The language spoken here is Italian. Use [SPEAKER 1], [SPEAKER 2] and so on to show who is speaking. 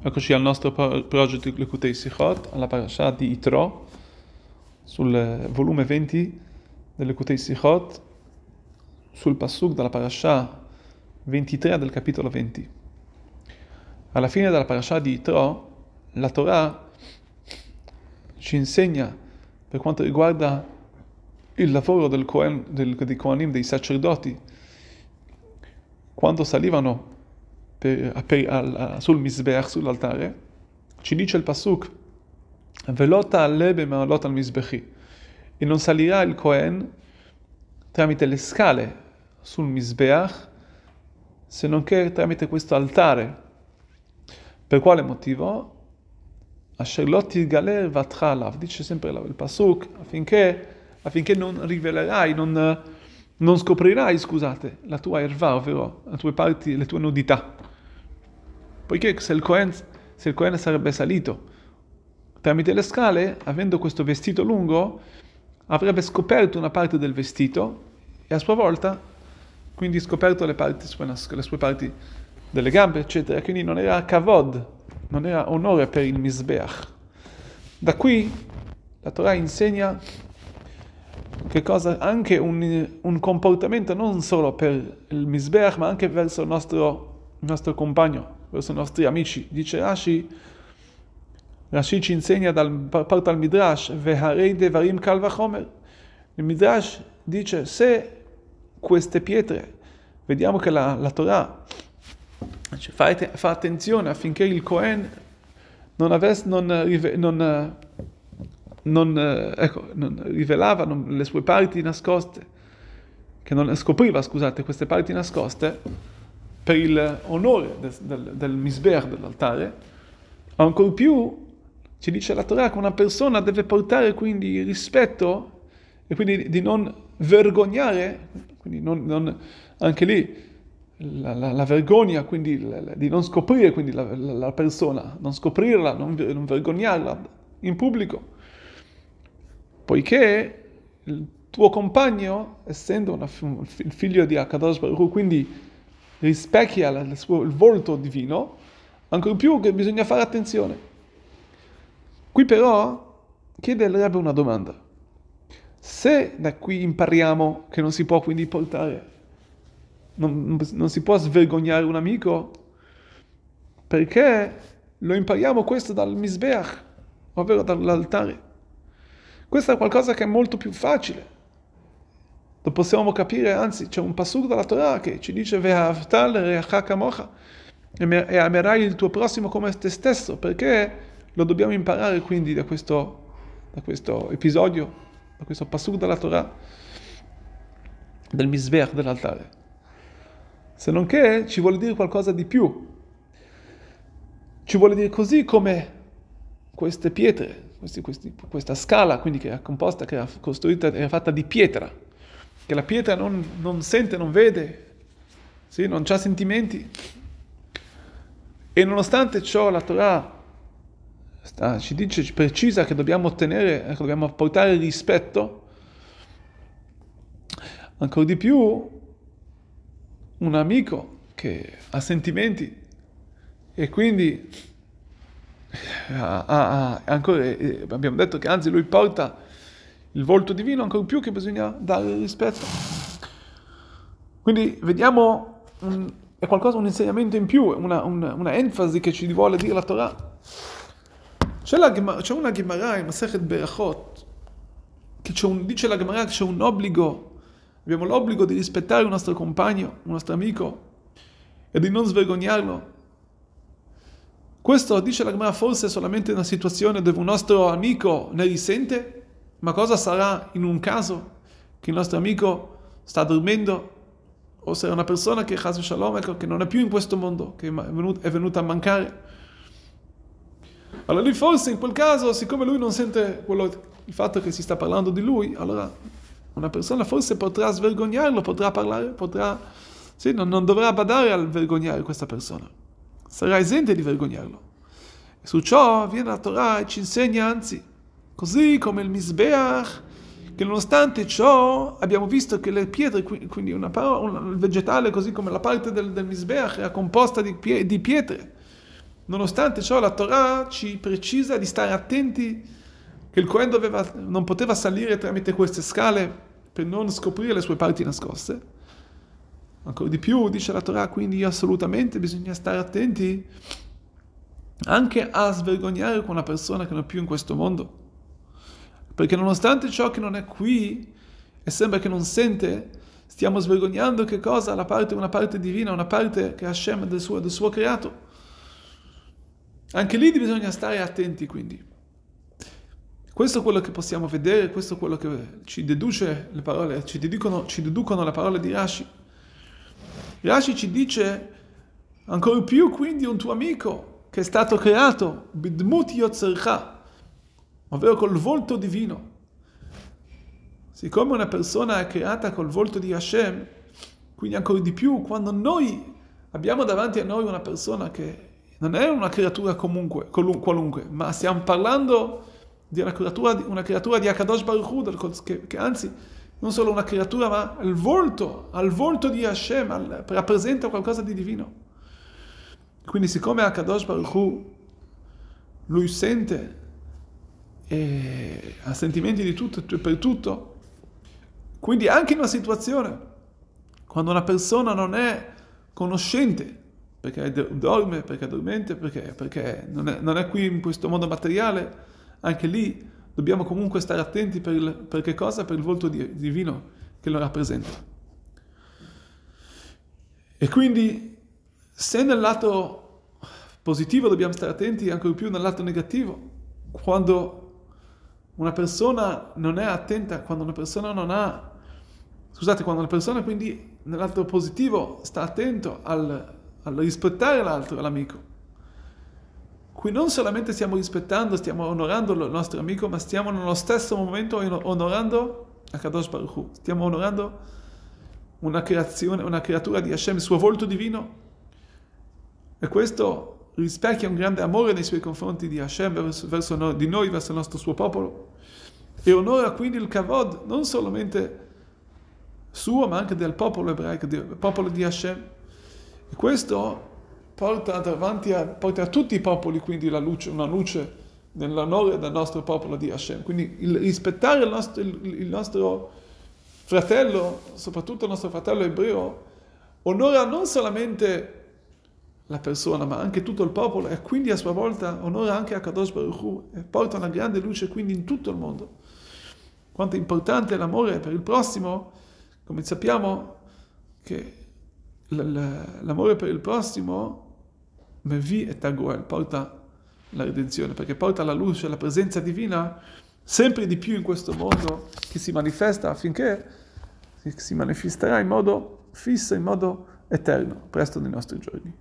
[SPEAKER 1] Eccoci al nostro progetto Lekutei Sichot, alla parasha di Itro, sul volume 20 dell'Ekutei Sichot, sul passuk della parasha 23 del capitolo 20. Alla fine della parasha di Itro, la Torah ci insegna per quanto riguarda il lavoro del Kohen, del, dei Kohanim, dei sacerdoti, quando salivano per, per, al, sul Mizbeach, sull'altare, ci dice il Pasuk, Velota allebe ma'alot al Mizbechi, e non salirà il Kohen tramite le scale sul Mizbeach, se non che tramite questo altare. Per quale motivo? Asher galer vatralav, dice sempre il Pasuk, affinché, affinché non rivelerai, non, non scoprirai, scusate, la tua erva, ovvero le tue parti, le tue nudità. Poiché se il Cohen, se il Cohen sarebbe salito tramite le scale, avendo questo vestito lungo, avrebbe scoperto una parte del vestito e a sua volta quindi scoperto le, parti, le sue parti delle gambe, eccetera. Quindi non era kavod, non era onore per il Mizbeach. Da qui la Torah insegna che cosa? Anche un, un comportamento non solo per il Mizbeach, ma anche verso il nostro, il nostro compagno, verso i nostri amici. Dice Rashi, Rashi ci insegna dal parte al Midrash, Veharei devarim kal vachomer. Il Midrash dice, se queste pietre, vediamo che la, la Torah cioè, fa, fa, attenzione affinché il Cohen non, avesse, non, non, non, ecco, non rivelava le sue parti nascoste, che non scopriva, scusate, queste parti nascoste, per il onore del, del, del misber dell'altare, ancora più ci dice la Torah che una persona deve portare quindi rispetto e quindi di non vergognare, quindi non, non, anche lì la, la, la vergogna, quindi la, di non scoprire quindi la, persona, non scoprirla, non, non, vergognarla in pubblico, poiché il tuo compagno, essendo una, il figlio di Akadosh Baruch quindi rispecchia il, suo, il volto divino, ancora più che bisogna fare attenzione. Qui però chiede il Rebbe una domanda. Se da qui impariamo che non si può quindi portare, non, non si può svergognare un amico, perché lo impariamo questo dal Misbeach, ovvero dall'altare. Questo è qualcosa che è molto più facile lo possiamo capire, anzi c'è un pasuk della Torah che ci dice Ve'avtal re'acha mocha e amerai il tuo prossimo come te stesso, perché lo dobbiamo imparare quindi da questo, da questo episodio, da questo pasuk della Torah, del misver dell'altare. Se non che ci vuole dire qualcosa di più. Ci vuole dire così come queste pietre, questi, questi, questa scala, quindi che era composta, che era costruita, era fatta di pietra, che la pietra non, non sente, non vede, sì, non ha sentimenti. E nonostante ciò la Torah sta, ci dice, ci precisa che dobbiamo ottenere, ecco, dobbiamo portare rispetto, ancora di più un amico che ha sentimenti e quindi ha, ha, ancora, abbiamo detto che anzi lui porta il volto divino, ancora più che bisogna dare rispetto. Quindi vediamo, un, è qualcosa, un insegnamento in più, una, una, una enfasi che ci vuole dire la Torah. C'è, la, c'è una Gemara in Masechet Berachot, che un, dice la Gemara che c'è un obbligo, abbiamo l'obbligo di rispettare il nostro compagno, il nostro amico, e di non svergognarlo. Questo, dice la Gemara, forse solamente in una situazione dove un nostro amico ne risente, ma cosa sarà in un caso che il nostro amico sta dormendo o se è una persona che, Shalom, ecco, che non è più in questo mondo, che è venuta, è venuta a mancare? Allora lui forse in quel caso, siccome lui non sente quello, il fatto che si sta parlando di lui, allora una persona forse potrà svergognarlo, potrà parlare, potrà, sì, non, non dovrà badare al vergognare questa persona, sarà esente di vergognarlo. E su ciò viene la Torah e ci insegna anzi Così come il Misbeach, che nonostante ciò abbiamo visto che le pietre, quindi una parola, un vegetale così come la parte del, del Misbeach era composta di, pie, di pietre, nonostante ciò la Torah ci precisa di stare attenti che il Cohen doveva, non poteva salire tramite queste scale per non scoprire le sue parti nascoste. Ancora di più, dice la Torah, quindi assolutamente bisogna stare attenti anche a svergognare con una persona che non è più in questo mondo. Perché nonostante ciò che non è qui e sembra che non sente, stiamo svergognando che cosa? La parte, una parte divina, una parte che Hashem del suo, del suo creato. Anche lì bisogna stare attenti quindi. Questo è quello che possiamo vedere, questo è quello che ci deduce le parole, ci deducono, ci deducono le parole di Rashi. Rashi ci dice ancora più quindi un tuo amico che è stato creato, bidmut yotzercha, ovvero col volto divino. Siccome una persona è creata col volto di Hashem, quindi ancora di più, quando noi abbiamo davanti a noi una persona che non è una creatura comunque, qualunque, ma stiamo parlando di una creatura, una creatura di Akadosh Baruch Hu, che, che, anzi non solo una creatura, ma il volto, al volto di Hashem, al, rappresenta qualcosa di divino. Quindi siccome Akadosh Baruch Hu, lui sente e ha sentimenti di tutto e per tutto, quindi anche in una situazione, quando una persona non è conoscente, perché dorme, perché è dormente, perché, perché non, è, non, è, qui in questo mondo materiale, anche lì dobbiamo comunque stare attenti per, il, per che cosa? Per il volto di, divino che lo rappresenta. E quindi se nel lato positivo dobbiamo stare attenti, ancora più nel lato negativo, quando una persona non è attenta, quando una persona non ha, scusate, quando una persona quindi nell'altro positivo sta attento al, al rispettare l'altro, l'amico. Qui non solamente stiamo rispettando, stiamo onorando il nostro amico, ma stiamo nello stesso momento onorando Akadosh Baruch Hu. Stiamo onorando una creazione, una creatura di Hashem, il suo volto divino. E questo rispecchia un grande amore nei suoi confronti di Hashem verso, verso noi, di noi, verso il nostro suo popolo, e onora quindi il Kavod non solamente suo, ma anche del popolo ebraico, del popolo di Hashem. E questo porta davanti a, porta a tutti i popoli quindi luce, una luce nell'onore del nostro popolo di Hashem. Quindi il rispettare il nostro, il, il nostro fratello, soprattutto il nostro fratello ebreo, onora non solamente la persona, ma anche tutto il popolo e quindi a sua volta onora anche a Kadosh Baruch Hu e porta una grande luce quindi in tutto il mondo. Quanto è importante l'amore per il prossimo, come sappiamo che l'amore per il prossimo, Mevi e Tagoel, porta la redenzione, perché porta la luce, la presenza divina sempre di più in questo mondo che si manifesta affinché si manifesterà in modo fisso, in modo eterno, presto nei nostri giorni.